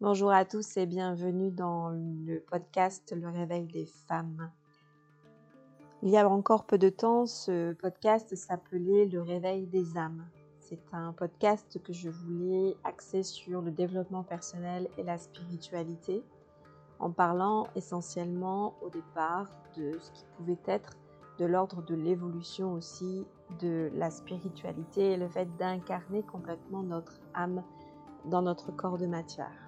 Bonjour à tous et bienvenue dans le podcast Le réveil des femmes. Il y a encore peu de temps, ce podcast s'appelait Le réveil des âmes. C'est un podcast que je voulais axer sur le développement personnel et la spiritualité, en parlant essentiellement au départ de ce qui pouvait être de l'ordre de l'évolution aussi de la spiritualité et le fait d'incarner complètement notre âme dans notre corps de matière.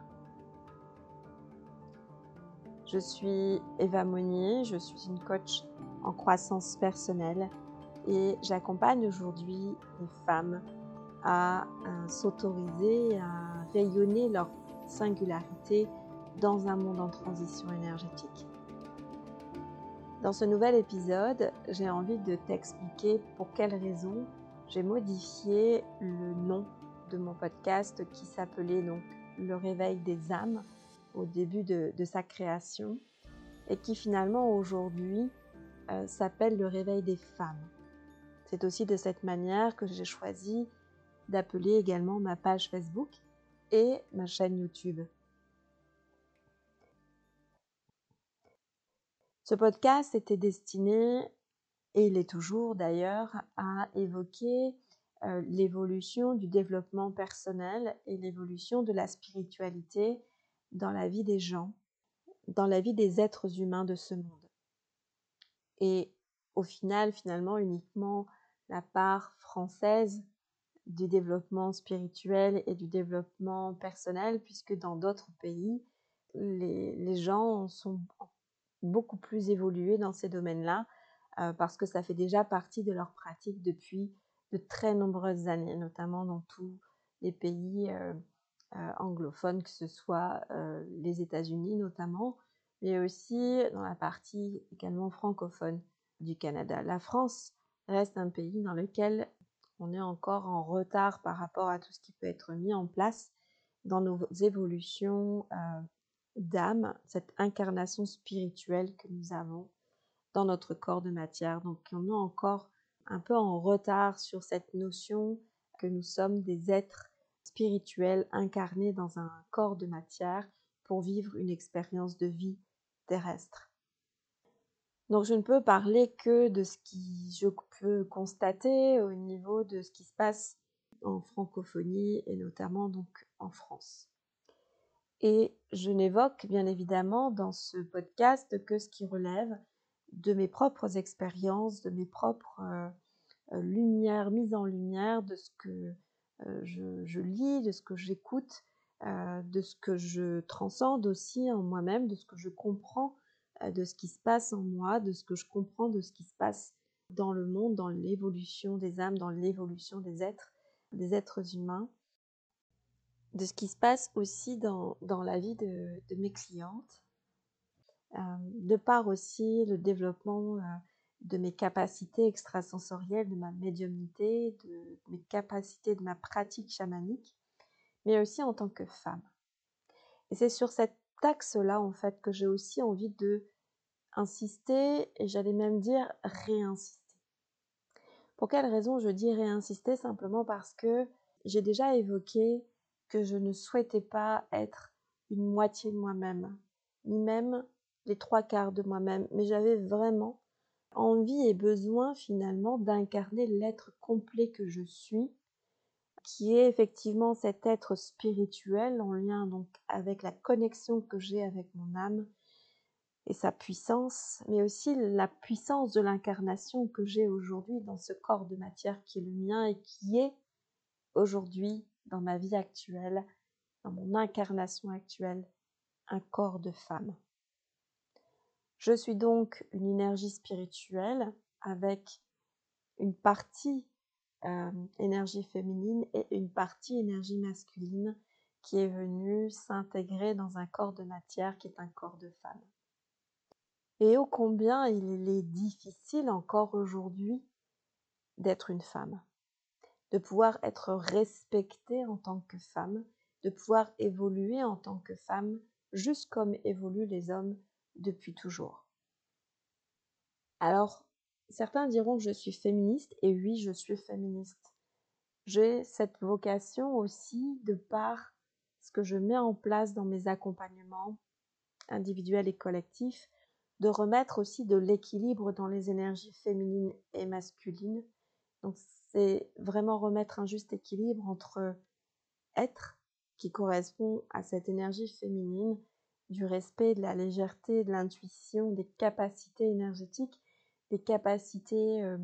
Je suis Eva Monnier, je suis une coach en croissance personnelle et j'accompagne aujourd'hui les femmes à, s'autoriser, à rayonner leur singularité dans un monde en transition énergétique. Dans ce nouvel épisode, j'ai envie de t'expliquer pour quelles raisons j'ai modifié le nom de mon podcast qui s'appelait donc Le réveil des âmes au début de, sa création et qui finalement aujourd'hui euh, s'appelle le réveil des femmes. C'est aussi de cette manière que j'ai choisi d'appeler également ma page Facebook et ma chaîne YouTube. Ce podcast était destiné, et il est toujours d'ailleurs, à évoquer euh, l'évolution du développement personnel et l'évolution de la spiritualité dans la vie des gens, dans la vie des êtres humains de ce monde. Et au final, finalement, uniquement la part française du développement spirituel et du développement personnel, puisque dans d'autres pays, les, gens sont beaucoup plus évolués dans ces domaines-là, euh, parce que ça fait déjà partie de leur pratique depuis de très nombreuses années, notamment dans tous les pays euh, anglophones, que ce soit euh, les États-Unis notamment, mais aussi dans la partie également francophone du Canada. La France reste un pays dans lequel on est encore en retard par rapport à tout ce qui peut être mis en place dans nos évolutions euh, d'âme, cette incarnation spirituelle que nous avons dans notre corps de matière. Donc on est encore un peu en retard sur cette notion que nous sommes des êtres spirituel incarné dans un corps de matière pour vivre une expérience de vie terrestre. Donc je ne peux parler que de ce qui je peux constater au niveau de ce qui se passe en francophonie et notamment donc en France. Et je n'évoque bien évidemment dans ce podcast que ce qui relève de mes propres expériences, de mes propres euh, euh, lumières, mises en lumière, de ce que euh, je, lis, de ce que j'écoute, euh, de ce que je transcende aussi en moi-même, de ce que je comprends euh, de ce qui se passe en moi, de ce que je comprends de ce qui se passe dans le monde, dans l'évolution des âmes, dans l'évolution des êtres, des êtres humains, de ce qui se passe aussi dans, la vie de, mes clientes, de par aussi le développement de mes capacités extrasensorielles, de ma médiumnité, de mes capacités de ma pratique chamanique, mais aussi en tant que femme. Et c'est sur cet axe-là, en fait, que j'ai aussi envie de insister, et j'allais même dire réinsister. Pour quelle raison je dis réinsister? Simplement parce que j'ai déjà évoqué que je ne souhaitais pas être une moitié de moi-même, ni même les trois quarts de moi-même, mais j'avais vraiment envie et besoin finalement d'incarner l'être complet que je suis, qui est effectivement cet être spirituel en lien donc avec la connexion que j'ai avec mon âme et sa puissance, mais aussi la puissance de l'incarnation que j'ai aujourd'hui dans ce corps de matière qui est le mien et qui est aujourd'hui dans ma vie actuelle, dans mon incarnation actuelle, un corps de femme. Je suis donc une énergie spirituelle avec une partie euh, énergie féminine et une partie énergie masculine qui est venue s'intégrer dans un corps de matière qui est un corps de femme. Et ô combien il est difficile encore aujourd'hui d'être une femme, de pouvoir être respectée en tant que femme, de pouvoir évoluer en tant que femme, juste comme évoluent les hommes depuis toujours. Alors, certains diront que je suis féministe, et oui, je suis féministe. J'ai cette vocation aussi de par ce que je mets en place dans mes accompagnements individuels et collectifs, de remettre aussi de l'équilibre dans les énergies féminines et masculines. Donc c'est vraiment remettre un juste équilibre entre être, qui correspond à cette énergie féminine, du respect, de la légèreté, de l'intuition, des capacités énergétiques, des capacités euh,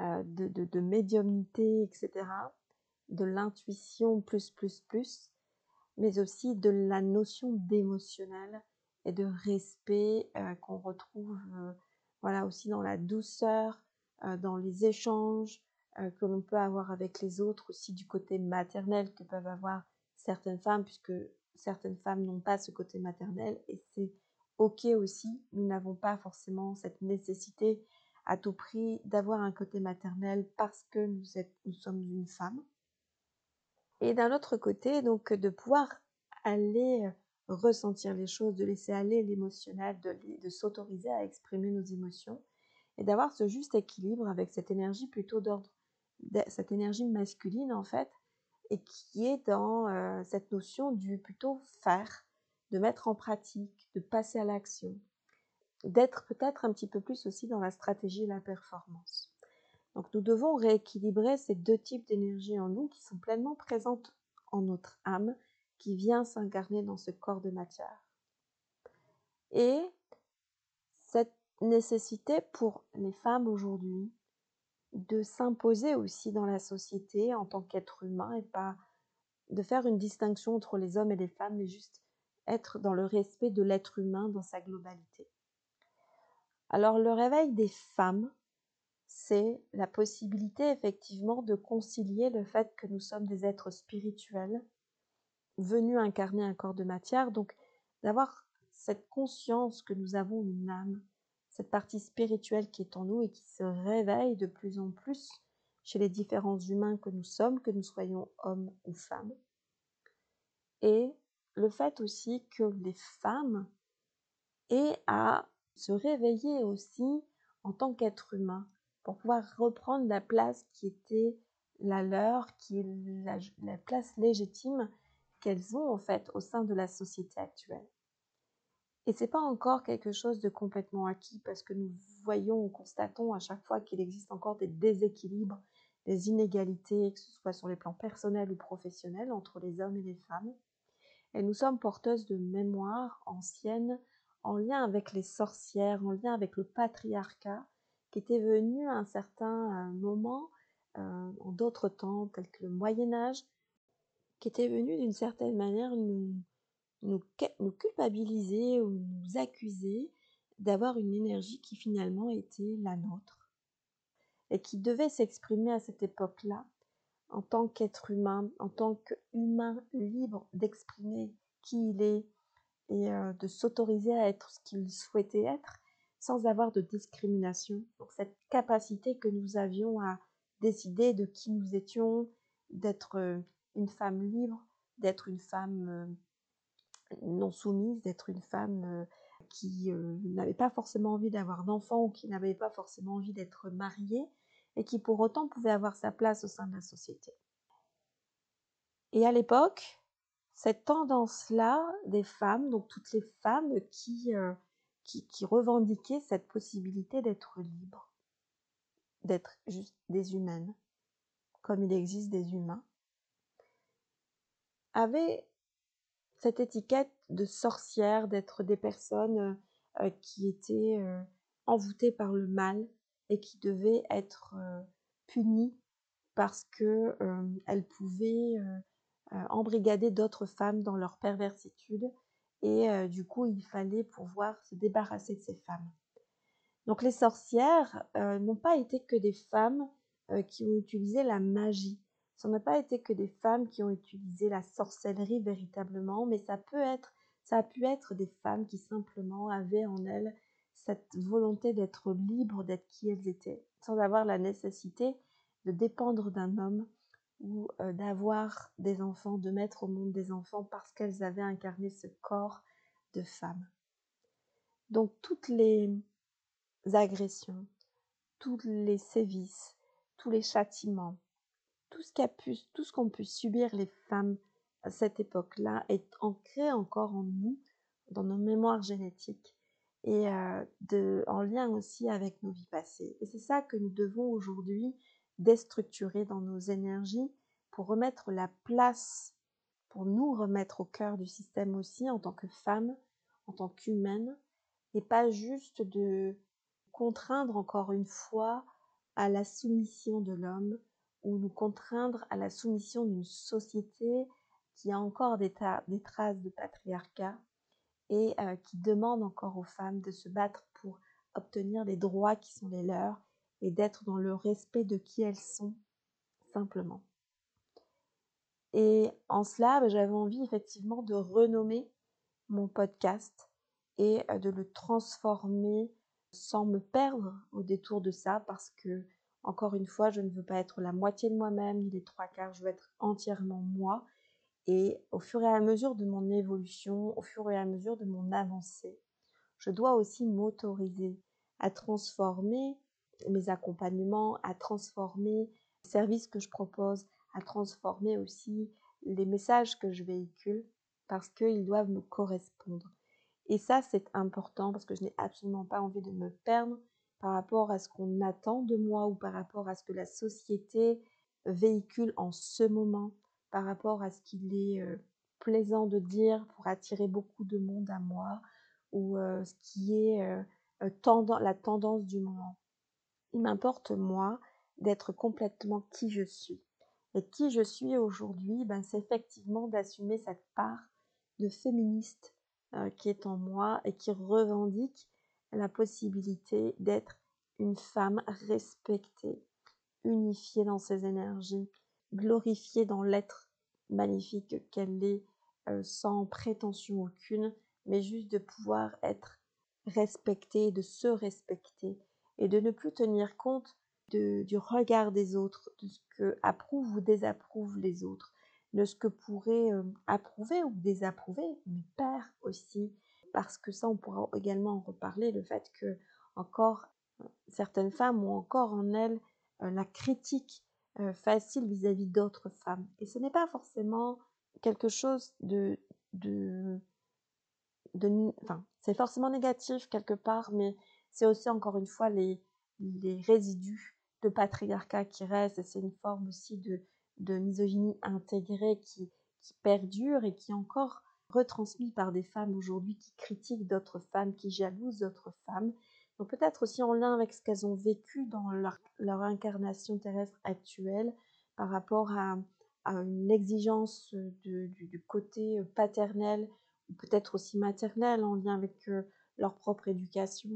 euh, de, de, médiumnité, etc., de l'intuition plus, plus, plus, mais aussi de la notion d'émotionnel et de respect euh, qu'on retrouve voilà aussi dans la douceur, dans les échanges que l'on peut avoir avec les autres, aussi du côté maternel que peuvent avoir certaines femmes, puisque certaines femmes n'ont pas ce côté maternel et c'est ok aussi. Nous n'avons pas forcément cette nécessité à tout prix d'avoir un côté maternel parce que nous, sommes une femme. Et d'un autre côté, donc de pouvoir aller ressentir les choses, de laisser aller l'émotionnel, de s'autoriser à exprimer nos émotions et d'avoir ce juste équilibre avec cette énergie plutôt d'ordre, cette énergie masculine en fait, et qui est dans euh, cette notion du plutôt faire, de mettre en pratique, de passer à l'action, d'être peut-être un petit peu plus aussi dans la stratégie et la performance. Donc nous devons rééquilibrer ces deux types d'énergie en nous qui sont pleinement présentes en notre âme qui vient s'incarner dans ce corps de matière. Et cette nécessité pour les femmes aujourd'hui de s'imposer aussi dans la société en tant qu'être humain et pas de faire une distinction entre les hommes et les femmes, mais juste être dans le respect de l'être humain dans sa globalité. Alors le réveil des femmes, c'est la possibilité effectivement de concilier le fait que nous sommes des êtres spirituels venu incarner un corps de matière, donc d'avoir cette conscience que nous avons une âme, cette partie spirituelle qui est en nous et qui se réveille de plus en plus chez les différents humains que nous sommes, que nous soyons hommes ou femmes. Et le fait aussi que les femmes aient à se réveiller aussi en tant qu'être humain pour pouvoir reprendre la place qui était la leur, qui est la, la place légitime qu'elles ont en fait au sein de la société actuelle. Et c'est pas encore quelque chose de complètement acquis parce que nous voyons, constatons à chaque fois qu'il existe encore des déséquilibres, des inégalités, que ce soit sur les plans personnels ou professionnels entre les hommes et les femmes. Et nous sommes porteuses de mémoires anciennes en lien avec les sorcières, en lien avec le patriarcat qui était venu à un certain euh, moment, euh, en d'autres temps, tels que le Moyen Âge, qui était venu d'une certaine manière nous, nous, culpabiliser ou nous accuser d'avoir une énergie qui finalement était la nôtre et qui devait s'exprimer à cette époque-là en tant qu'être humain, en tant qu'humain libre d'exprimer qui il est et euh, de s'autoriser à être ce qu'il souhaitait être sans avoir de discrimination. Cette capacité que nous avions à décider de qui nous étions, d'être euh, une femme libre, d'être une femme euh, non soumise, d'être une femme euh, qui euh, n'avait pas forcément envie d'avoir d'enfants ou qui n'avait pas forcément envie d'être mariée et qui pour autant pouvait avoir sa place au sein de la société. Et à l'époque, cette tendance-là des femmes, donc toutes les femmes qui, qui, qui revendiquaient cette possibilité d'être libres, d'être juste des humaines, comme il existe des humains, avaient cette étiquette de sorcière, d'être des personnes euh, qui étaient euh, envoûtées par le mal et qui devaient être euh, punies parce que elles pouvaient embrigader d'autres femmes dans leur perversitude et du coup il fallait pouvoir se débarrasser de ces femmes. Donc les sorcières n'ont pas été que des femmes qui ont utilisé la magie ce n'a pas été que des femmes qui ont utilisé la sorcellerie véritablement, mais ça peut être, ça a pu être des femmes qui simplement avaient en elles cette volonté d'être libres, d'être qui elles étaient, sans avoir la nécessité de dépendre d'un homme ou euh, d'avoir des enfants, de mettre au monde des enfants parce qu'elles avaient incarné ce corps de femme. Donc toutes les agressions, tous les sévices, tous les châtiments, tout ce qu'ont pu, tout ce pu subir les femmes cette époque-là est ancrée encore en nous, dans nos mémoires génétiques et de, en lien aussi avec nos vies passées. Et c'est ça que nous devons aujourd'hui déstructurer dans nos énergies pour remettre la place, pour nous remettre au cœur du système aussi en tant que femme, en tant qu'humaine, et pas juste de contraindre encore une fois à la soumission de l'homme ou nous contraindre à la soumission d'une société qui a encore des, traces de patriarcat et euh, qui demande encore aux femmes de se battre pour obtenir les droits qui sont les leurs et d'être dans le respect de qui elles sont, simplement. Et en cela, bah, j'avais envie effectivement de renommer mon podcast et euh, de le transformer sans me perdre au détour de ça parce que, encore une fois, je ne veux pas être la moitié de moi-même ni les trois quarts, je veux être entièrement moi et au fur et à mesure de mon évolution, au fur et à mesure de mon avancée, je dois aussi m'autoriser à transformer mes accompagnements, à transformer les services que je propose, à transformer aussi les messages que je véhicule parce qu'ils doivent me correspondre. Et ça, c'est important parce que je n'ai absolument pas envie de me perdre par rapport à ce qu'on attend de moi ou par rapport à ce que la société véhicule en ce moment par rapport à ce qu'il est plaisant de dire pour attirer beaucoup de monde à moi ou ce qui est la tendance du moment. Il m'importe, moi, d'être complètement qui je suis. Et qui je suis aujourd'hui, ben, c'est effectivement d'assumer cette part de féministe qui est en moi et qui revendique la possibilité d'être une femme respectée, unifiée dans ses énergies, glorifiée dans l'être magnifique qu'elle est, euh, sans prétention aucune, mais juste de pouvoir être respectée, de se respecter et de ne plus tenir compte du regard des autres, de ce que approuvent ou désapprouvent les autres, de ce que pourraient euh, approuver ou désapprouver mes pères aussi, parce que ça on pourra également en reparler, le fait que encore euh, certaines femmes ont encore en elles la critique euh, facile vis-à-vis d'autres femmes. Et ce n'est pas forcément quelque chose de... de, de enfin, c'est forcément négatif quelque part, mais c'est aussi encore une fois les, les résidus de patriarcat qui restent, et c'est une forme aussi de, de misogynie intégrée qui, qui perdure et qui encore retransmis par des femmes aujourd'hui qui critiquent d'autres femmes, qui jalousent d'autres femmes donc peut-être aussi en lien avec ce qu'elles ont vécu dans leur, incarnation terrestre actuelle par rapport à, une exigence du, côté paternel ou peut-être aussi maternel en lien avec euh, leur propre éducation.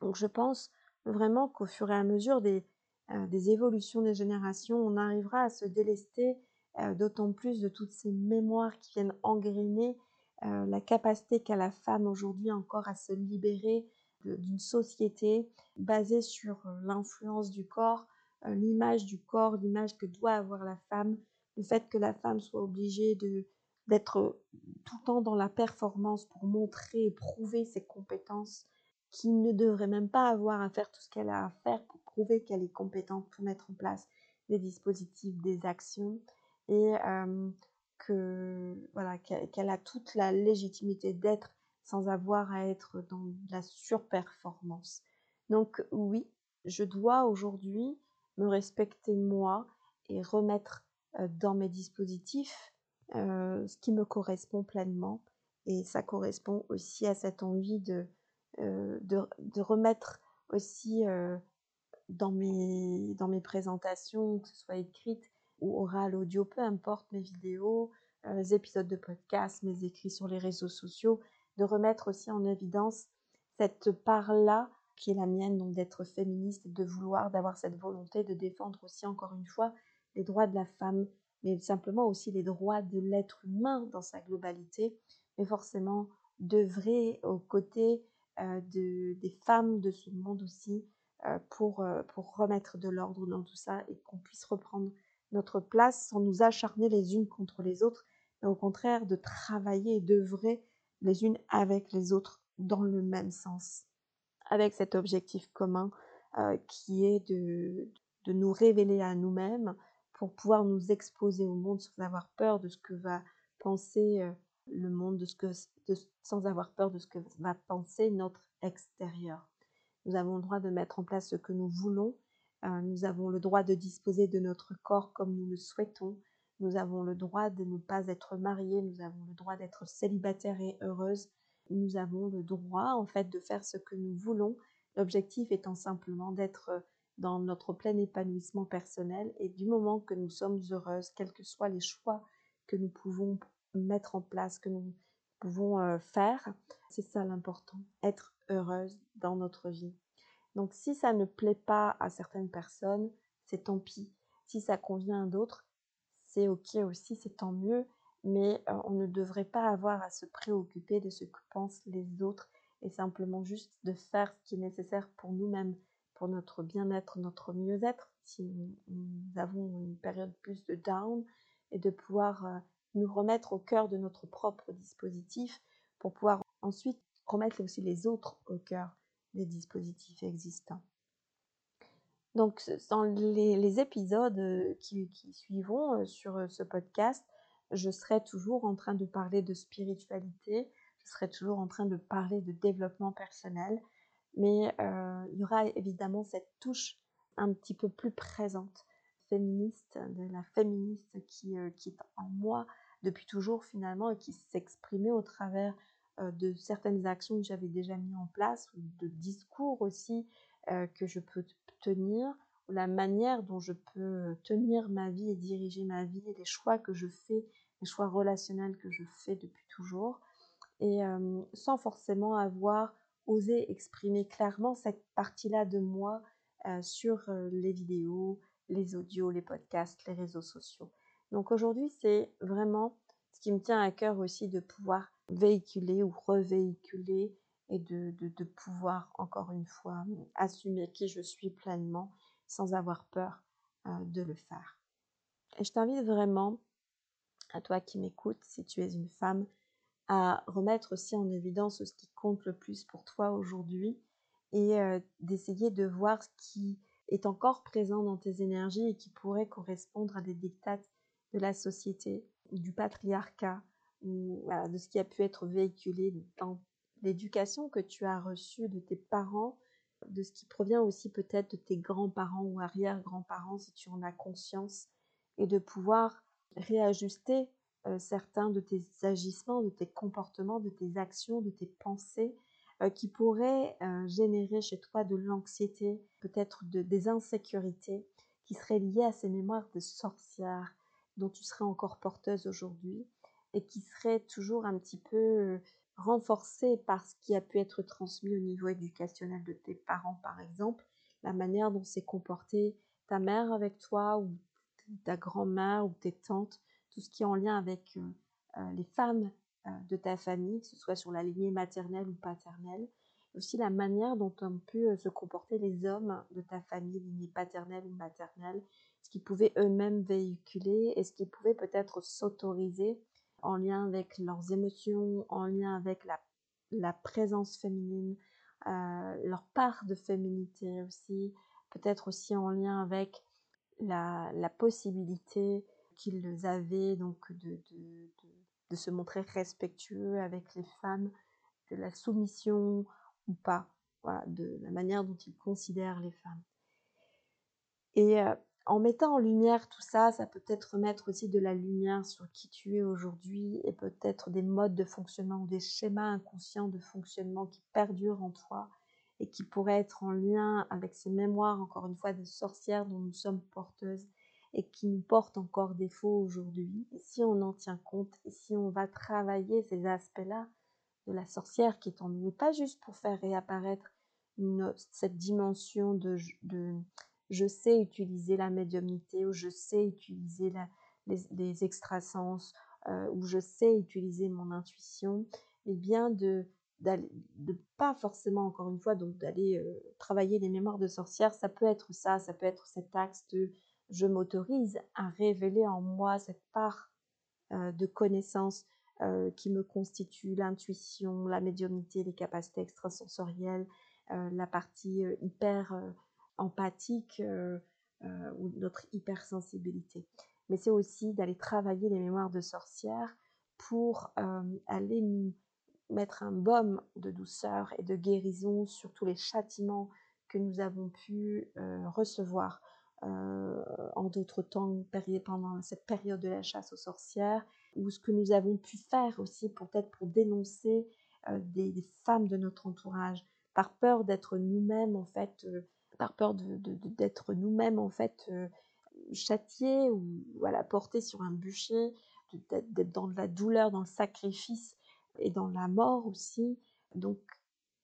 Donc je pense vraiment qu'au fur et à mesure des, euh, des, évolutions des générations, on arrivera à se délester euh, d'autant plus de toutes ces mémoires qui viennent engrainer la capacité qu'a la femme aujourd'hui encore à se libérer d'une société basée sur euh, l'influence du corps, euh, l'image du corps, l'image que doit avoir la femme, le fait que la femme soit obligée de d'être tout le temps dans la performance pour montrer et prouver ses compétences, qui ne devrait même pas avoir à faire tout ce qu'elle a à faire pour prouver qu'elle est compétente pour mettre en place des dispositifs, des actions, et que voilà qu'elle a toute la légitimité d'être sans avoir à être dans la surperformance. Donc oui, je dois aujourd'hui me respecter moi et remettre dans mes dispositifs ce qui me correspond pleinement. Et ça correspond aussi à cette envie de, euh, de, remettre aussi dans, mes, dans mes présentations, que ce soit écrite ou orale, audio, peu importe, mes vidéos, les épisodes de podcast, mes écrits sur les réseaux sociaux, de remettre aussi en évidence cette part-là qui est la mienne, donc d'être féministe, de vouloir, d'avoir cette volonté de défendre aussi encore une fois les droits de la femme, mais simplement aussi les droits de l'être humain dans sa globalité, mais forcément d'œuvrer aux côtés euh, de, des femmes de ce monde aussi euh, pour, euh, pour remettre de l'ordre dans tout ça et qu'on puisse reprendre notre place sans nous acharner les unes contre les autres, mais au contraire de travailler et d'œuvrer les unes avec les autres dans le même sens, avec cet objectif commun euh, qui est de, de, nous révéler à nous-mêmes pour pouvoir nous exposer au monde sans avoir peur de ce que va penser euh, le monde, de ce que, sans avoir peur de ce que va penser notre extérieur. Nous avons le droit de mettre en place ce que nous voulons. Euh, nous avons le droit de disposer de notre corps comme nous le souhaitons. Nous avons le droit de ne pas être mariés. Nous avons le droit d'être célibataires et heureuses. Nous avons le droit, en fait, de faire ce que nous voulons. L'objectif étant simplement d'être dans notre plein épanouissement personnel et du moment que nous sommes heureuses, quels que soient les choix que nous pouvons mettre en place, que nous pouvons euh, faire, c'est ça l'important, être heureuse dans notre vie. Donc si ça ne plaît pas à certaines personnes, c'est tant pis. Si ça convient à d'autres, c'est ok aussi, c'est tant mieux, mais euh, on ne devrait pas avoir à se préoccuper de ce que pensent les autres et simplement juste de faire ce qui est nécessaire pour nous-mêmes pour notre bien-être, notre mieux-être, si nous, avons une période plus de down, et de pouvoir euh, nous remettre au cœur de notre propre dispositif pour pouvoir ensuite remettre aussi les autres au cœur dispositifs existants. Donc, dans les, épisodes euh, qui, suivront euh, sur ce podcast, je serai toujours en train de parler de spiritualité, je serai toujours en train de parler de développement personnel, mais euh, il y aura évidemment cette touche un petit peu plus présente, féministe, de la féministe qui, euh, qui est en moi depuis toujours finalement et qui s'exprimait au travers euh, de certaines actions que j'avais déjà mis en place, ou de discours aussi que je peux tenir, ou la manière dont je peux tenir ma vie et diriger ma vie, les choix que je fais, les choix relationnels que je fais depuis toujours, et sans forcément avoir oser exprimer clairement cette partie-là de moi euh, sur euh, les vidéos, les audios, les podcasts, les réseaux sociaux. Donc aujourd'hui, c'est vraiment ce qui me tient à cœur aussi de pouvoir véhiculer ou revéhiculer et de, de, pouvoir encore une fois assumer qui je suis pleinement sans avoir peur euh, de le faire. Et je t'invite vraiment, à toi qui m'écoutes, si tu es une femme, à remettre aussi en évidence ce qui compte le plus pour toi aujourd'hui et euh, d'essayer de voir ce qui est encore présent dans tes énergies et qui pourrait correspondre à des dictates de la société, du patriarcat, de ce qui a pu être véhiculé dans l'éducation que tu as reçue de tes parents, de ce qui provient aussi peut-être de tes grands-parents ou arrière-grands-parents si tu en as conscience, et de pouvoir réajuster euh, certains de tes agissements, de tes comportements, de tes actions, de tes pensées euh, qui pourraient euh, générer chez toi de l'anxiété, peut-être des insécurités qui seraient liées à ces mémoires de sorcière dont tu serais encore porteuse aujourd'hui et qui seraient toujours un petit peu renforcées par ce qui a pu être transmis au niveau éducationnel de tes parents par exemple, la manière dont s'est comportée ta mère avec toi ou ta grand-mère ou tes tantes. Tout ce qui est en lien avec euh, euh, les femmes euh, de ta famille, que ce soit sur la lignée maternelle ou paternelle, aussi la manière dont ont pu se comporter les hommes de ta famille, lignée paternelle ou maternelle, ce qu'ils pouvaient eux-mêmes véhiculer? Et ce qu'ils pouvaient peut-être s'autoriser en lien avec leurs émotions, en lien avec la, la présence féminine, leur part de féminité aussi, peut-être aussi en lien avec la, la possibilité qu'ils avaient donc de, de, se montrer respectueux avec les femmes, de la soumission ou pas, de la manière dont ils considèrent les femmes. Euh, en mettant en lumière tout ça, ça peut peut-être mettre aussi de la lumière sur qui tu es aujourd'hui et peut-être des modes de fonctionnement ou des schémas inconscients de fonctionnement qui perdurent en toi et qui pourraient être en lien avec ces mémoires, encore une fois, de sorcières dont nous sommes porteuses et qui nous portent encore défaut aujourd'hui. Et si on en tient compte, et si on va travailler ces aspects-là de la sorcière qui est en nous, pas juste pour faire réapparaître cette dimension de, de, je sais utiliser la médiumnité, ou je sais utiliser la, les, extrasens, euh, ou je sais utiliser mon intuition, mais bien de de pas forcément encore une fois donc d'aller euh, travailler les mémoires de sorcière ça peut être ça ça peut être cet axe de je m'autorise à révéler en moi cette part euh, de connaissance qui me constitue l'intuition, la médiumnité, les capacités extrasensorielles, la partie hyper empathique, euh, ou notre hypersensibilité. Mais c'est aussi d'aller travailler les mémoires de sorcières pour euh, aller nous mettre un baume de douceur et de guérison sur tous les châtiments que nous avons pu euh, recevoir en d'autres temps pendant cette période de la chasse aux sorcières ou ce que nous avons pu faire aussi peut-être pour dénoncer des, femmes de notre entourage par peur d'être nous-mêmes en fait par peur d'être nous-mêmes en fait euh, châtiés ou voilà, portés sur un bûcher, d'être dans la douleur, dans le sacrifice et dans la mort aussi. Donc,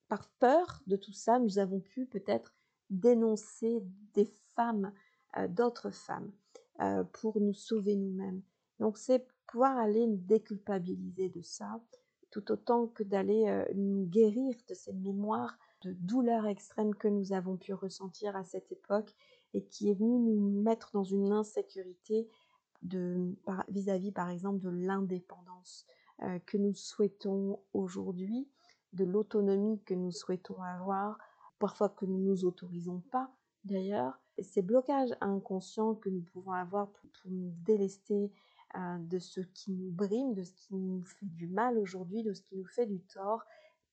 par peur de tout ça, nous avons pu peut-être dénoncer des femmes, euh, d'autres femmes, euh, pour nous sauver nous-mêmes. Donc, c'est pouvoir aller nous déculpabiliser de ça, tout autant que d'aller nous guérir de ces mémoires de douleur extrême que nous avons pu ressentir à cette époque et qui est venu nous mettre dans une insécurité vis-à-vis par exemple de l'indépendance euh, que nous souhaitons aujourd'hui, de l'autonomie que nous souhaitons avoir, parfois que nous ne nous autorisons pas d'ailleurs. Ces blocages inconscients que nous pouvons avoir pour, nous délester euh, de ce qui nous brime, de ce qui nous fait du mal aujourd'hui, de ce qui nous fait du tort,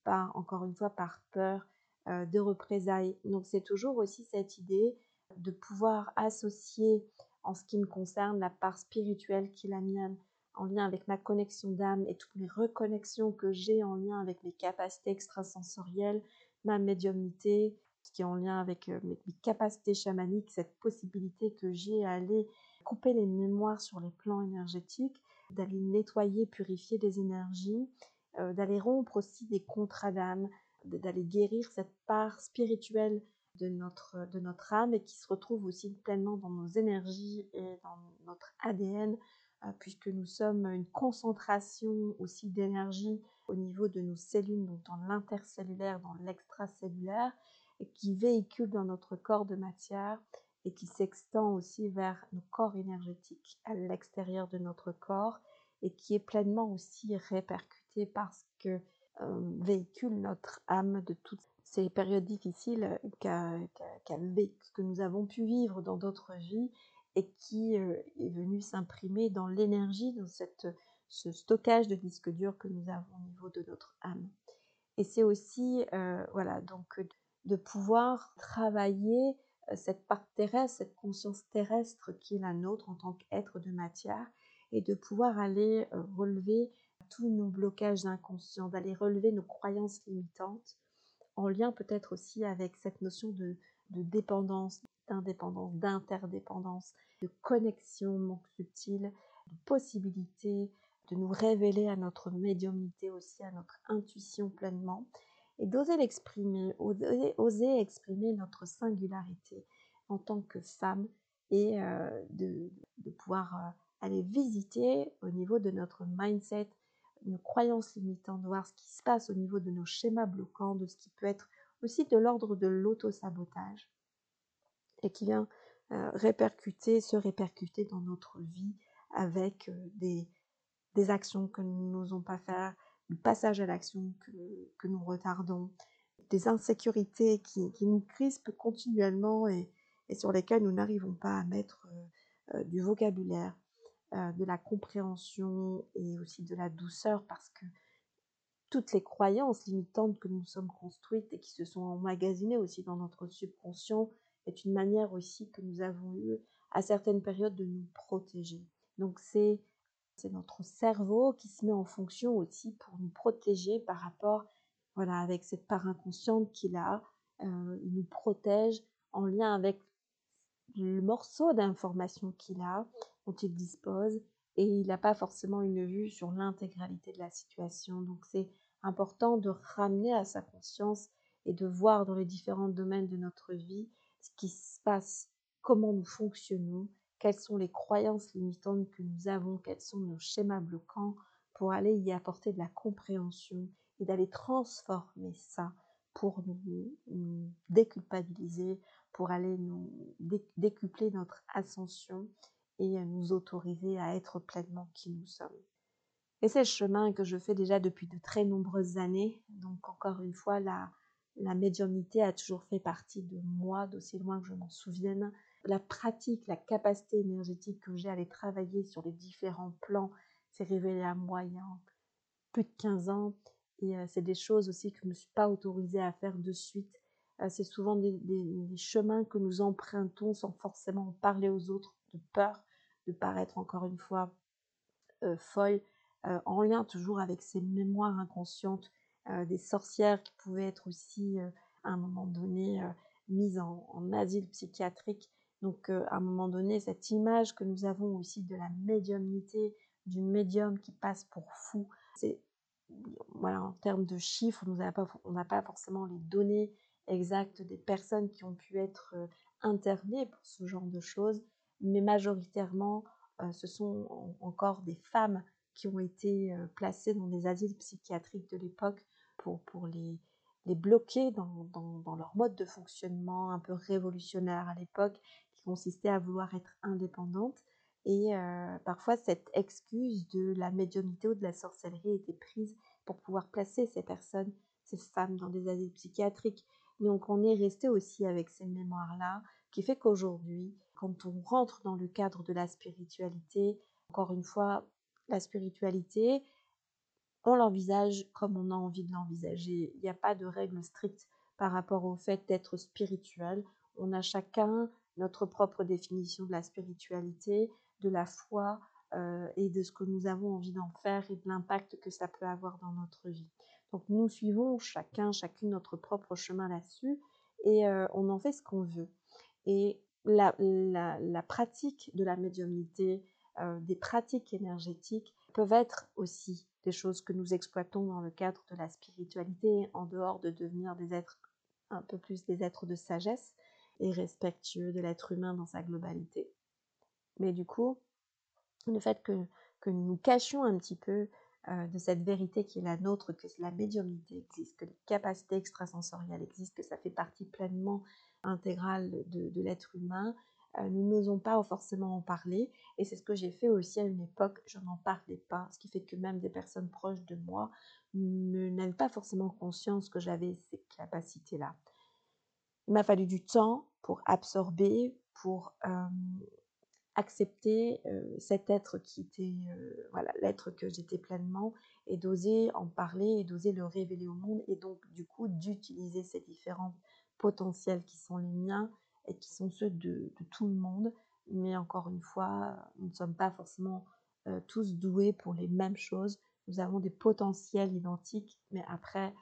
par, encore une fois, par peur, de représailles. Donc c'est toujours aussi cette idée de pouvoir associer en ce qui me concerne la part spirituelle qui est la mienne, en lien avec ma connexion d'âme et toutes les reconnexions que j'ai en lien avec mes capacités extrasensorielles, ma médiumnité, ce qui est en lien avec euh, mes, capacités chamaniques, cette possibilité que j'ai à aller couper les mémoires sur les plans énergétiques, d'aller nettoyer, purifier des énergies, euh, d'aller rompre aussi des contrats d'âme, d'aller guérir cette part spirituelle de notre, de notre âme et qui se retrouve aussi pleinement dans nos énergies et dans notre ADN, euh, puisque nous sommes une concentration aussi d'énergie au niveau de nos cellules, donc dans l'intercellulaire, dans l'extracellulaire, et qui véhicule dans notre corps de matière et qui s'extend aussi vers nos corps énergétiques à l'extérieur de notre corps et qui est pleinement aussi répercuté parce que véhicule notre âme de toutes ces périodes difficiles que nous avons pu vivre dans d'autres vies et qui euh, est venu s'imprimer dans l'énergie, dans cette, ce stockage de disques durs que nous avons au niveau de notre âme. Et c'est aussi, euh, voilà, donc de pouvoir travailler cette part terrestre, cette conscience terrestre qui est la nôtre en tant qu'être de matière, et de pouvoir aller relever tous nos blocages inconscients, d'aller relever nos croyances limitantes, en lien peut-être aussi avec cette notion de, dépendance, d'indépendance, d'interdépendance, de connexion subtile, de possibilité de nous révéler à notre médiumnité aussi, à notre intuition pleinement, et d'oser l'exprimer, oser, exprimer notre singularité en tant que femme et euh, de, pouvoir euh, aller visiter au niveau de notre mindset, nos croyances limitantes, de voir ce qui se passe au niveau de nos schémas bloquants, de ce qui peut être aussi de l'ordre de l'auto-sabotage et qui vient euh, répercuter, se répercuter dans notre vie avec euh, des, actions que nous n'osons pas faire, le passage à l'action que, nous retardons, des insécurités qui, qui nous crispent continuellement et, et, sur lesquelles nous n'arrivons pas à mettre euh, du vocabulaire. Euh, de la compréhension et aussi de la douceur parce que toutes les croyances limitantes que nous sommes construites et qui se sont emmagasinées aussi dans notre subconscient est une manière aussi que nous avons eu à certaines périodes de nous protéger. Donc c'est c'est notre cerveau qui se met en fonction aussi pour nous protéger par rapport voilà avec cette part inconsciente qu'il a, euh, il nous protège en lien avec le morceau d'information qu'il a, dont il dispose, et il n'a pas forcément une vue sur l'intégralité de la situation. Donc c'est important de ramener à sa conscience et de voir dans les différents domaines de notre vie ce qui se passe, comment nous fonctionnons, quelles sont les croyances limitantes que nous avons, quels sont nos schémas bloquants, pour aller y apporter de la compréhension et d'aller transformer ça pour nous, nous, déculpabiliser, pour aller nous décupler notre ascension et nous autoriser à être pleinement qui nous sommes. Et c'est le chemin que je fais déjà depuis de très nombreuses années. Donc encore une fois, la, médiumnité a toujours fait partie de moi, d'aussi loin que je m'en souvienne. La pratique, la capacité énergétique que j'ai à aller travailler sur les différents plans s'est révélée à moi il y a plus de 15 ans. Et c'est des choses aussi que je ne me suis pas autorisée à faire de suite. c'est souvent des, chemins que nous empruntons sans forcément en parler aux autres, de peur de paraître encore une fois folle, en lien toujours avec ces mémoires inconscientes des sorcières qui pouvaient être aussi à un moment donné mises en, asile psychiatrique. Donc à un moment donné, cette image que nous avons aussi de la médiumnité, du médium qui passe pour fou, c'est voilà, en termes de chiffres, on n'a pas, forcément les données exactes des personnes qui ont pu être internées pour ce genre de choses, mais majoritairement, ce sont encore des femmes qui ont été placées dans des asiles psychiatriques de l'époque pour, les, bloquer dans, dans, leur mode de fonctionnement un peu révolutionnaire à l'époque, qui consistait à vouloir être indépendante. Et parfois, cette excuse de la médiumnité ou de la sorcellerie était prise pour pouvoir placer ces personnes, ces femmes dans des asiles psychiatriques. Donc, on est resté aussi avec ces mémoires-là, qui fait qu'aujourd'hui, quand on rentre dans le cadre de la spiritualité, encore une fois, la spiritualité, on l'envisage comme on a envie de l'envisager. Il n'y a pas de règle stricte par rapport au fait d'être spirituel. On a chacun notre propre définition de la spiritualité, de la foi euh, et de ce que nous avons envie d'en faire et de l'impact que ça peut avoir dans notre vie. Donc nous suivons chacun, chacune notre propre chemin là-dessus et euh, on en fait ce qu'on veut. Et la, pratique de la médiumnité, euh, des pratiques énergétiques peuvent être aussi des choses que nous exploitons dans le cadre de la spiritualité, en dehors de devenir des êtres un peu plus des êtres de sagesse et respectueux de l'être humain dans sa globalité. Mais du coup, le fait que, que nous nous cachions un petit peu euh, de cette vérité qui est la nôtre, que la médiumnité existe, que les capacités extrasensorielles existent, que ça fait partie pleinement intégrale de, l'être humain, euh, nous n'osons pas forcément en parler. Et c'est ce que j'ai fait aussi à une époque, je n'en parlais pas, ce qui fait que même des personnes proches de moi n'avaient pas forcément conscience que j'avais ces capacités-là. Il m'a fallu du temps pour absorber, pour euh, accepter cet être qui était, voilà, l'être que j'étais pleinement, et d'oser en parler, et d'oser le révéler au monde, et donc du coup d'utiliser ces différents potentiels qui sont les miens et qui sont ceux de, tout le monde. Mais encore une fois, nous ne sommes pas forcément tous doués pour les mêmes choses. Nous avons des potentiels identiques, mais après,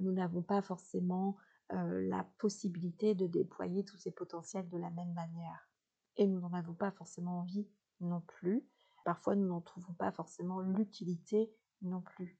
nous n'avons pas forcément la possibilité de déployer tous ces potentiels de la même manière et nous n'en avons pas forcément envie non plus. Parfois, nous n'en trouvons pas forcément l'utilité non plus.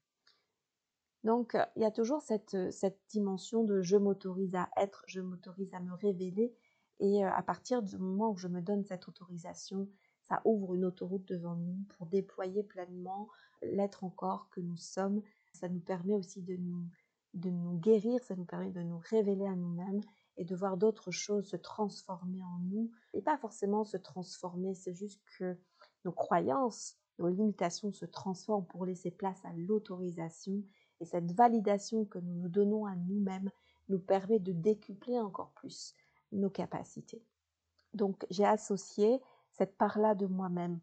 Donc, euh, il y a toujours cette, euh, cette dimension de je m'autorise à être, je m'autorise à me révéler. Et euh, à partir du moment où je me donne cette autorisation, ça ouvre une autoroute devant nous pour déployer pleinement l'être encore que nous sommes. Ça nous permet aussi de nous, de nous guérir, ça nous permet de nous révéler à nous-mêmes et de voir d'autres choses se transformer en nous. Et pas forcément se transformer, c'est juste que nos croyances, nos limitations se transforment pour laisser place à l'autorisation. Et cette validation que nous nous donnons à nous-mêmes nous permet de décupler encore plus nos capacités. Donc j'ai associé cette part-là de moi-même,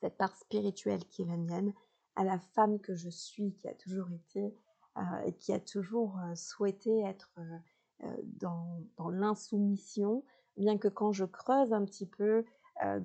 cette part spirituelle qui est la mienne, à la femme que je suis, qui a toujours été euh, et qui a toujours euh, souhaité être euh, dans, dans l'insoumission, bien que quand je creuse un petit peu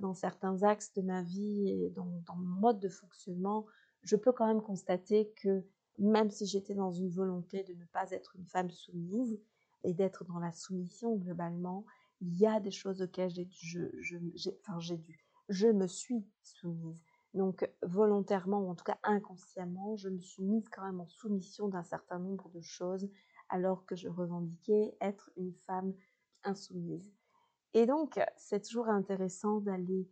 dans certains axes de ma vie et dans, mon mode de fonctionnement, je peux quand même constater que même si j'étais dans une volonté de ne pas être une femme soumise et d'être dans la soumission globalement, il y a des choses auxquelles j'ai je, je, enfin, dû, je me suis soumise. Donc volontairement ou en tout cas inconsciemment, je me suis mise quand même en soumission d'un certain nombre de choses alors que je revendiquais être une femme insoumise. Et donc, c'est toujours intéressant d'aller,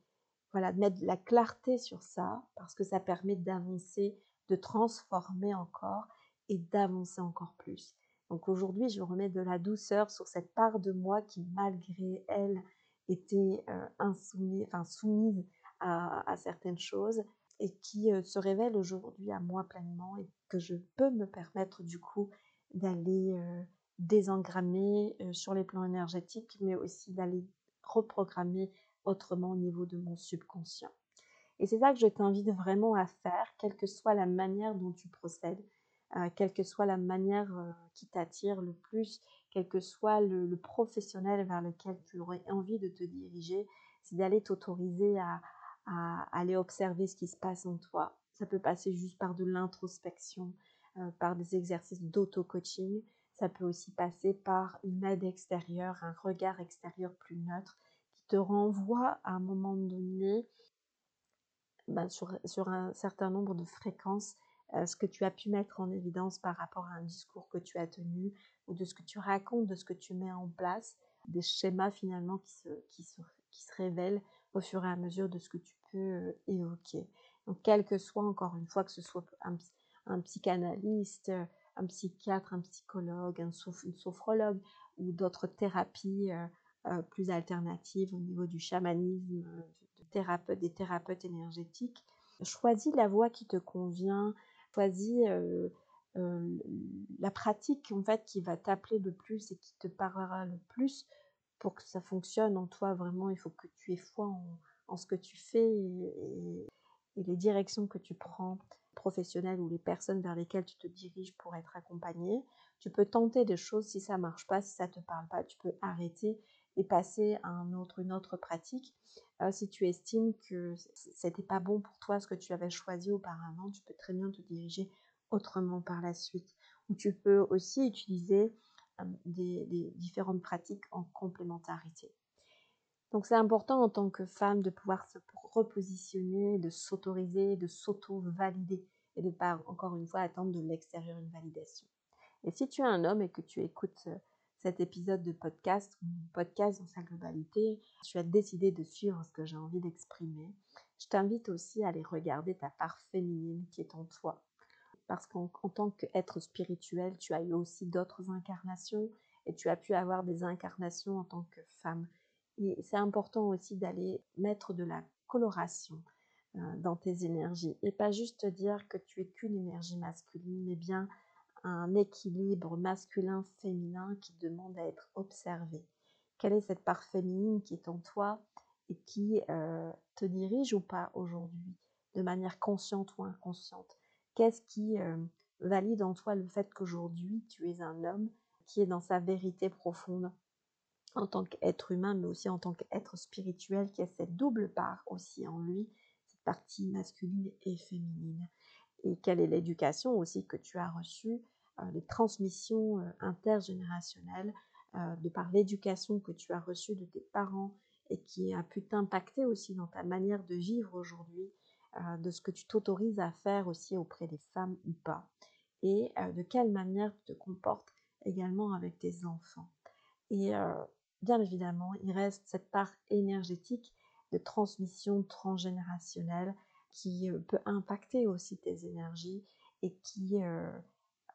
voilà, de mettre la clarté sur ça, parce que ça permet d'avancer, de transformer encore et d'avancer encore plus. Donc aujourd'hui, je remets de la douceur sur cette part de moi qui, malgré elle, était euh, insoumise, enfin, soumise à, certaines choses et qui euh, se révèle aujourd'hui à moi pleinement et que je peux me permettre du coup d'aller désengrammer sur les plans énergétiques, mais aussi d'aller reprogrammer autrement au niveau de mon subconscient. Et c'est ça que je t'invite vraiment à faire, quelle que soit la manière dont tu procèdes, euh, quelle que soit la manière euh, qui t'attire le plus, quel que soit le, professionnel vers lequel tu aurais envie de te diriger, c'est d'aller t'autoriser à, aller observer ce qui se passe en toi. Ça peut passer juste par de l'introspection, euh, par des exercices d'auto-coaching. Ça peut aussi passer par une aide extérieure, un regard extérieur plus neutre qui te renvoie à un moment donné ben, sur, un certain nombre de fréquences euh, ce que tu as pu mettre en évidence par rapport à un discours que tu as tenu ou de ce que tu racontes, de ce que tu mets en place, des schémas finalement qui se, qui se, qui se révèlent au fur et à mesure de ce que tu peux euh, évoquer. Donc, quel que soit, encore une fois, que ce soit un, un psychanalyste, un psychiatre, un psychologue, un une sophrologue ou d'autres thérapies euh, plus alternatives au niveau du chamanisme, des thérapeutes énergétiques. Choisis la voie qui te convient, choisis la pratique en fait qui va t'appeler le plus et qui te parlera le plus pour que ça fonctionne en toi vraiment. Il faut que tu aies foi en, ce que tu fais et, les directions que tu prends professionnelles ou les personnes vers lesquelles tu te diriges pour être accompagné. Tu peux tenter des choses si ça marche pas, si ça te parle pas, tu peux arrêter et passer à une autre pratique. Euh, si tu estimes que c'était pas bon pour toi ce que tu avais choisi auparavant, tu peux très bien te diriger autrement par la suite. Ou tu peux aussi utiliser euh, des, différentes pratiques en complémentarité. Donc c'est important en tant que femme de pouvoir se repositionner, de s'autoriser, de s'auto-valider et de pas encore une fois attendre de l'extérieur une validation. Et si tu es un homme et que tu écoutes cet épisode de podcast, podcast dans sa globalité, tu as décidé de suivre ce que j'ai envie d'exprimer, je t'invite aussi à aller regarder ta part féminine qui est en toi. Parce qu'en tant qu'être spirituel, tu as eu aussi d'autres incarnations et tu as pu avoir des incarnations en tant que femme. Et c'est important aussi d'aller mettre de la coloration euh, dans tes énergies et pas juste te dire que tu es qu'une énergie masculine, mais bien un équilibre masculin-féminin qui demande à être observé. Quelle est cette part féminine qui est en toi et qui euh, te dirige ou pas aujourd'hui, de manière consciente ou inconsciente? Qu'est-ce qui euh, valide en toi le fait qu'aujourd'hui tu es un homme qui est dans sa vérité profonde en tant qu'être humain, mais aussi en tant qu'être spirituel, qui a cette double part aussi en lui, cette partie masculine et féminine? Et quelle est l'éducation aussi que tu as reçue, euh, les transmissions euh, intergénérationnelles, euh, de par l'éducation que tu as reçue de tes parents et qui a pu t'impacter aussi dans ta manière de vivre aujourd'hui, de ce que tu t'autorises à faire aussi auprès des femmes ou pas, et de quelle manière tu te comportes également avec tes enfants. Et bien évidemment, il reste cette part énergétique de transmission transgénérationnelle qui euh, peut impacter aussi tes énergies et qui euh,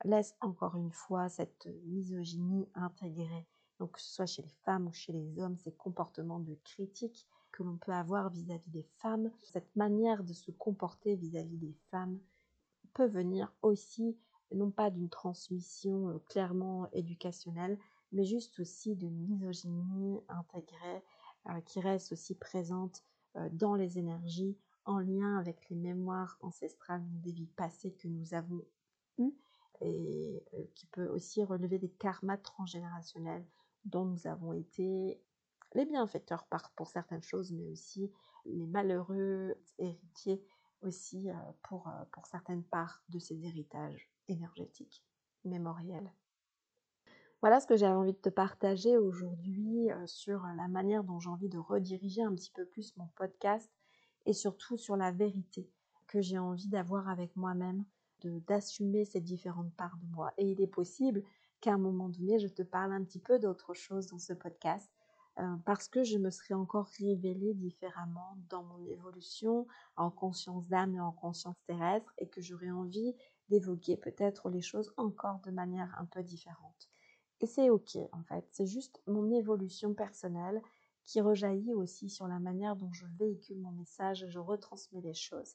laisse encore une fois cette misogynie intégrée. Donc que ce soit chez les femmes ou chez les hommes, ces comportements de critique que l'on peut avoir vis-à-vis des femmes, cette manière de se comporter vis-à-vis des femmes peut venir aussi non pas d'une transmission euh, clairement éducationnelle, mais juste aussi d'une misogynie intégrée qui reste aussi présente dans les énergies en lien avec les mémoires ancestrales des vies passées que nous avons eues et euh, qui peut aussi relever des karmas transgénérationnels dont nous avons été les bienfaiteurs pour certaines choses, mais aussi les malheureux héritiers aussi euh, pour, euh, pour certaines parts de ces héritages énergétiques, mémoriels. Voilà ce que j'avais envie de te partager aujourd'hui sur la manière dont j'ai envie de rediriger un petit peu plus mon podcast et surtout sur la vérité que j'ai envie d'avoir avec moi-même, d'assumer ces différentes parts de moi. Et il est possible qu'à un moment donné, je te parle un petit peu d'autre chose dans ce podcast, euh, parce que je me serais encore révélée différemment dans mon évolution en conscience d'âme et en conscience terrestre, et que j'aurais envie d'évoquer peut-être les choses encore de manière un peu différente. Et c'est ok en fait, c'est juste mon évolution personnelle qui rejaillit aussi sur la manière dont je véhicule mon message, je retransmets les choses.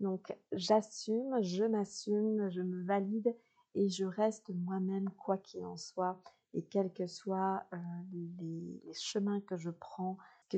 Donc j'assume, je m'assume, je me valide et je reste moi-même quoi qu'il en soit et quels que soient euh, les, chemins que je prends ce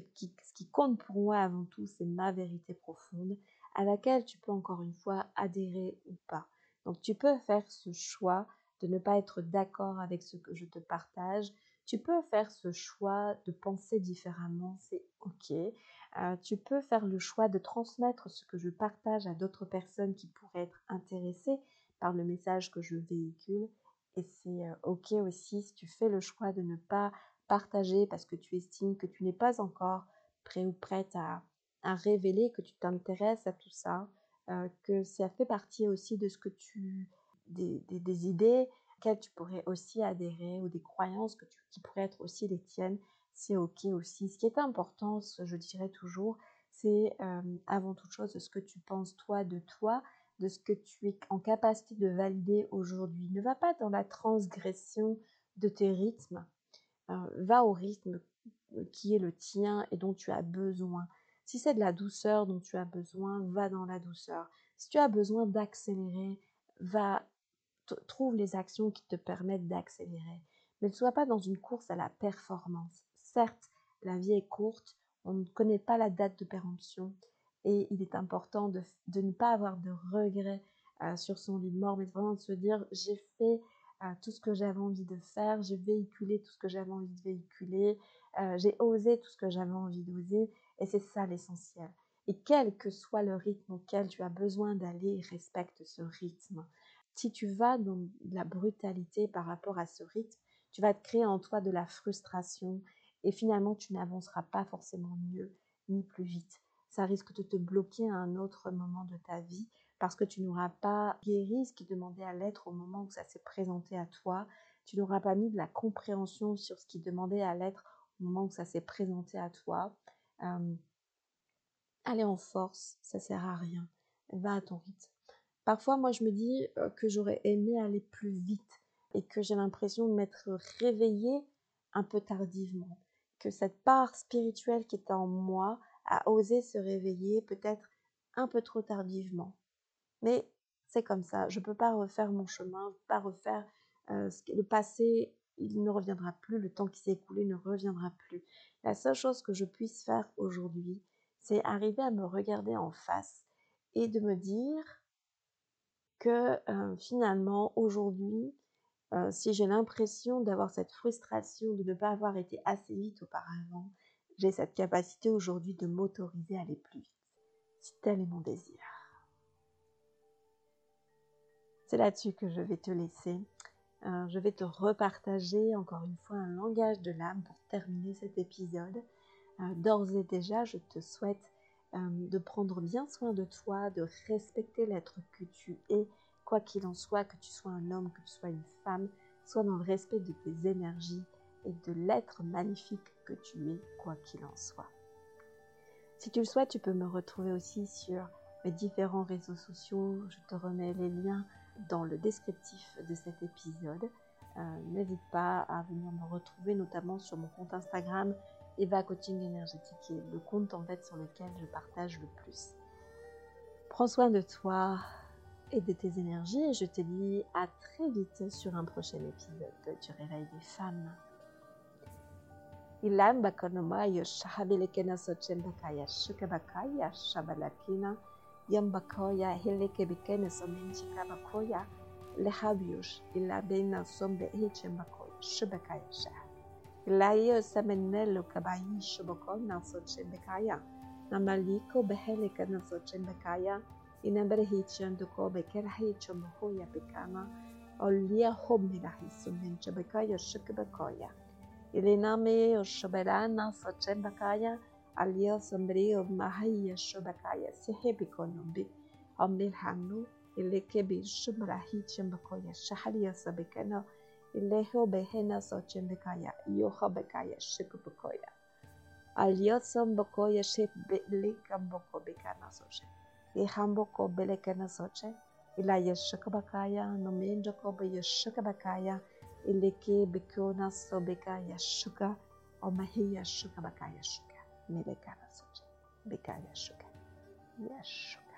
qui compte pour moi avant tout, c'est ma vérité profonde, à laquelle tu peux encore une fois adhérer ou pas. Donc tu peux faire ce choix de ne pas être d'accord avec ce que je te partage. Tu peux faire ce choix de penser différemment, c'est ok. Euh, tu peux faire le choix de transmettre ce que je partage à d'autres personnes qui pourraient être intéressées par le message que je véhicule. Et c'est euh, ok aussi si tu fais le choix de ne pas partager parce que tu estimes que tu n'es pas encore prêt ou prête à, révéler que tu t'intéresses à tout ça, euh, que ça fait partie aussi de ce que tu des, des, idées tu pourrais aussi adhérer ou des croyances que qui pourraient être aussi les tiennes, c'est ok aussi. Ce qui est important, je dirais toujours, c'est avant toute chose ce que tu penses toi de toi, de ce que tu es en capacité de valider aujourd'hui. Ne va pas dans la transgression de tes rythmes, euh, va au rythme qui est le tien et dont tu as besoin. Si c'est de la douceur dont tu as besoin, va dans la douceur. Si tu as besoin d'accélérer, va trouve les actions qui te permettent d'accélérer. Mais ne sois pas dans une course à la performance. Certes, la vie est courte, on ne connaît pas la date de péremption et il est important de, ne pas avoir de regrets euh, sur son lit de mort, mais vraiment de se dire j'ai fait euh, tout ce que j'avais envie de faire, j'ai véhiculé tout ce que j'avais envie de véhiculer, euh, j'ai osé tout ce que j'avais envie d'oser et c'est ça l'essentiel. Et quel que soit le rythme auquel tu as besoin d'aller, respecte ce rythme. Si tu vas dans la brutalité par rapport à ce rythme, tu vas te créer en toi de la frustration et finalement tu n'avanceras pas forcément mieux ni plus vite. Ça risque de te bloquer à un autre moment de ta vie parce que tu n'auras pas guéri ce qui demandait à l'être au moment où ça s'est présenté à toi. Tu n'auras pas mis de la compréhension sur ce qui demandait à l'être au moment où ça s'est présenté à toi. Euh, aller en force, ça sert à rien. Va à ton rythme. Parfois, moi, je me dis euh, que j'aurais aimé aller plus vite et que j'ai l'impression de m'être réveillée un peu tardivement. Que cette part spirituelle qui était en moi a osé se réveiller peut-être un peu trop tardivement. Mais c'est comme ça. Je ne peux pas refaire mon chemin, je peux pas refaire euh, le passé. Il ne reviendra plus. Le temps qui s'est écoulé ne reviendra plus. La seule chose que je puisse faire aujourd'hui, c'est arriver à me regarder en face et de me dire que euh, finalement, aujourd'hui, euh, si j'ai l'impression d'avoir cette frustration de ne pas avoir été assez vite auparavant, j'ai cette capacité aujourd'hui de m'autoriser à aller plus vite. Si tel est mon désir. C'est là-dessus que je vais te laisser. Euh, je vais te repartager encore une fois un langage de l'âme pour terminer cet épisode. D'ores et déjà, je te souhaite de prendre bien soin de toi, de respecter l'être que tu es, quoi qu'il en soit, que tu sois un homme, que tu sois une femme, sois dans le respect de tes énergies et de l'être magnifique que tu es, quoi qu'il en soit. Si tu le souhaites, tu peux me retrouver aussi sur mes différents réseaux sociaux. Je te remets les liens dans le descriptif de cet épisode. Euh, n'hésite pas à venir me retrouver, notamment sur mon compte Instagram Eva Coaching Énergétique qui est le compte en fait sur lequel je partage le plus. Prends soin de toi et de tes énergies et je te dis à très vite sur un prochain épisode du Réveil des femmes. Ilam bakonoma yoshahabelekena sochembakaya shukabakaya shabalakina yambakoya helekebekene somenchikabakoya lehabiush ilabena sombe hechembakoya shubakaya shah. Elias Menelo kabai shoboko na sočen bekaja, na maliko behelike na sočen bekaja i na brehičen duko bekerhi čomohoja bekana, olija homirahi sumen čobekaja šik bekoja. Ili name je šoberana sočen bekaja, ali jo sam brio mahije šobekaja sehebikonom bi, omir hanu ili kebi šumrahi čem bekoja šahari jo sabekano, Ilehio behena sochen bekaya, yoha bekaya, shiku bekoya. Aliotson bokoya ship belikam boko bekana soche. Iham boko belekana soche. Ila yeshiku bakaya, nomenjo kobe yeshiku bakaya. Iliki bekona sobeka yeshuka. Omahi yeshuka bakaya shuka. Milekana soche. Bekaya shuka. Yeshuka.